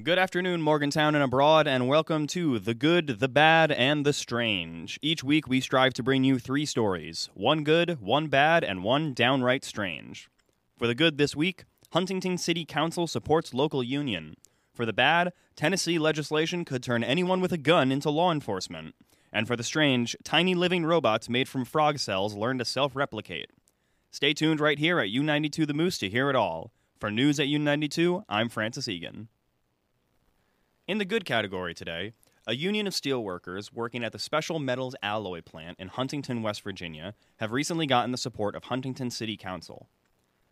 Good afternoon, Morgantown and abroad, and welcome to The Good, the Bad, and the Strange. Each week we strive to bring you three stories one good, one bad, and one downright strange. For the good this week, Huntington City Council supports local union. For the bad, Tennessee legislation could turn anyone with a gun into law enforcement. And for the strange, tiny living robots made from frog cells learn to self replicate. Stay tuned right here at U92 The Moose to hear it all. For news at U92, I'm Francis Egan. In the good category today, a union of steelworkers working at the Special Metals Alloy Plant in Huntington, West Virginia, have recently gotten the support of Huntington City Council.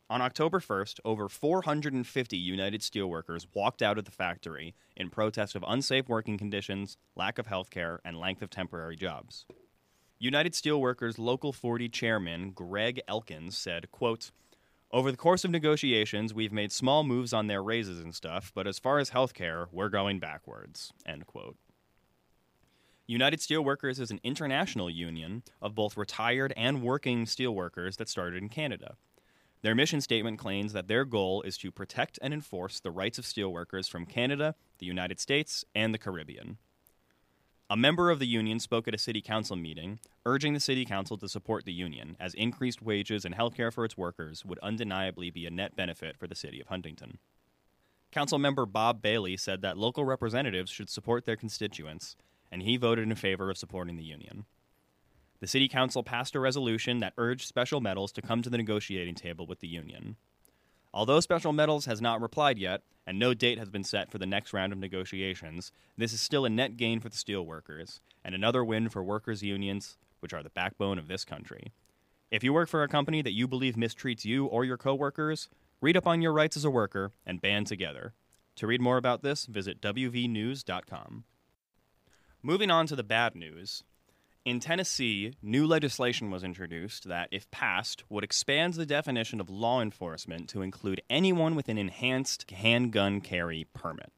On October 1st, over 450 United Steelworkers walked out of the factory in protest of unsafe working conditions, lack of health care, and length of temporary jobs. United Steelworkers Local 40 chairman Greg Elkins said, quote, over the course of negotiations, we've made small moves on their raises and stuff, but as far as healthcare, we're going backwards. End quote. United Steelworkers is an international union of both retired and working steelworkers that started in Canada. Their mission statement claims that their goal is to protect and enforce the rights of steelworkers from Canada, the United States, and the Caribbean. A member of the union spoke at a city council meeting, urging the city council to support the union, as increased wages and health care for its workers would undeniably be a net benefit for the city of Huntington. Council member Bob Bailey said that local representatives should support their constituents, and he voted in favor of supporting the union. The city council passed a resolution that urged Special Metals to come to the negotiating table with the union. Although Special Metals has not replied yet, and no date has been set for the next round of negotiations, this is still a net gain for the steelworkers, and another win for workers' unions, which are the backbone of this country. If you work for a company that you believe mistreats you or your coworkers, read up on your rights as a worker and band together. To read more about this, visit WVNews.com. Moving on to the bad news, in Tennessee, new legislation was introduced that, if passed, would expand the definition of law enforcement to include anyone with an enhanced handgun carry permit.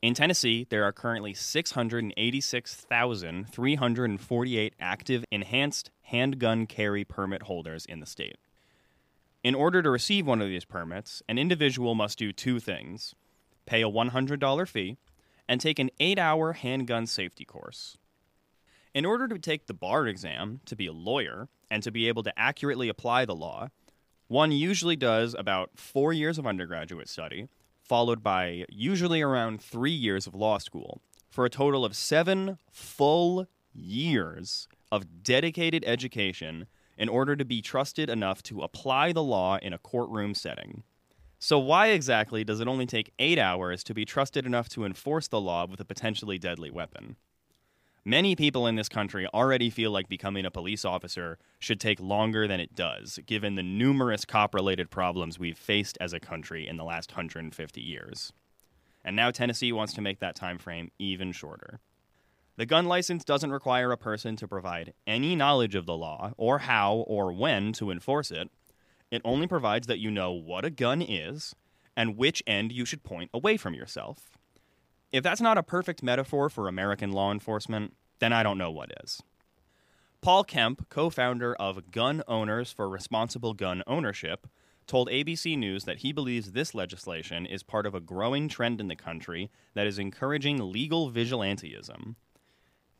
In Tennessee, there are currently 686,348 active enhanced handgun carry permit holders in the state. In order to receive one of these permits, an individual must do two things pay a $100 fee and take an eight hour handgun safety course. In order to take the bar exam to be a lawyer and to be able to accurately apply the law, one usually does about four years of undergraduate study, followed by usually around three years of law school, for a total of seven full years of dedicated education in order to be trusted enough to apply the law in a courtroom setting. So, why exactly does it only take eight hours to be trusted enough to enforce the law with a potentially deadly weapon? Many people in this country already feel like becoming a police officer should take longer than it does, given the numerous cop related problems we've faced as a country in the last 150 years. And now Tennessee wants to make that time frame even shorter. The gun license doesn't require a person to provide any knowledge of the law or how or when to enforce it. It only provides that you know what a gun is and which end you should point away from yourself. If that's not a perfect metaphor for American law enforcement, then I don't know what is. Paul Kemp, co founder of Gun Owners for Responsible Gun Ownership, told ABC News that he believes this legislation is part of a growing trend in the country that is encouraging legal vigilantism.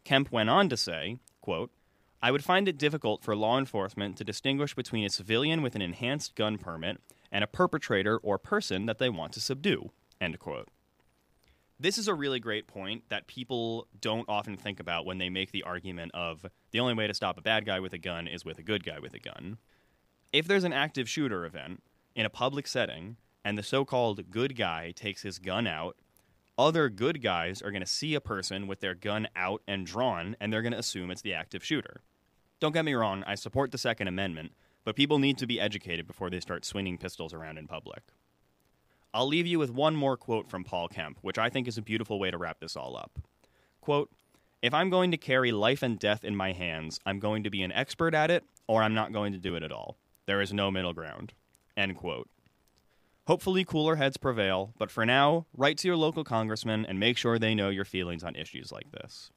Kemp went on to say, quote, I would find it difficult for law enforcement to distinguish between a civilian with an enhanced gun permit and a perpetrator or person that they want to subdue. End quote. This is a really great point that people don't often think about when they make the argument of the only way to stop a bad guy with a gun is with a good guy with a gun. If there's an active shooter event in a public setting and the so called good guy takes his gun out, other good guys are going to see a person with their gun out and drawn and they're going to assume it's the active shooter. Don't get me wrong, I support the Second Amendment, but people need to be educated before they start swinging pistols around in public. I'll leave you with one more quote from Paul Kemp, which I think is a beautiful way to wrap this all up. Quote, if I'm going to carry life and death in my hands, I'm going to be an expert at it, or I'm not going to do it at all. There is no middle ground. End quote. Hopefully, cooler heads prevail, but for now, write to your local congressman and make sure they know your feelings on issues like this.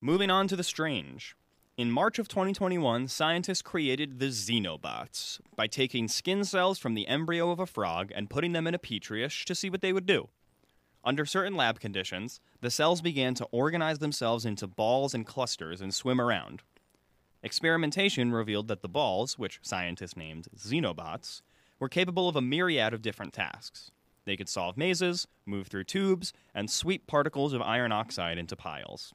Moving on to the strange. In March of 2021, scientists created the xenobots by taking skin cells from the embryo of a frog and putting them in a petri dish to see what they would do. Under certain lab conditions, the cells began to organize themselves into balls and clusters and swim around. Experimentation revealed that the balls, which scientists named xenobots, were capable of a myriad of different tasks. They could solve mazes, move through tubes, and sweep particles of iron oxide into piles.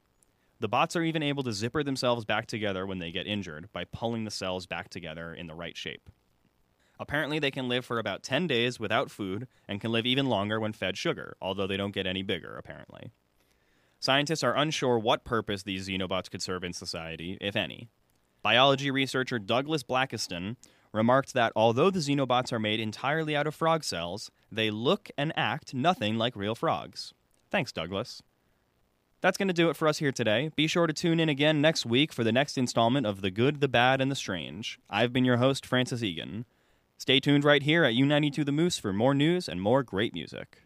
The bots are even able to zipper themselves back together when they get injured by pulling the cells back together in the right shape. Apparently, they can live for about 10 days without food and can live even longer when fed sugar, although they don't get any bigger, apparently. Scientists are unsure what purpose these xenobots could serve in society, if any. Biology researcher Douglas Blackiston remarked that although the xenobots are made entirely out of frog cells, they look and act nothing like real frogs. Thanks, Douglas. That's going to do it for us here today. Be sure to tune in again next week for the next installment of The Good, the Bad, and the Strange. I've been your host, Francis Egan. Stay tuned right here at U92 The Moose for more news and more great music.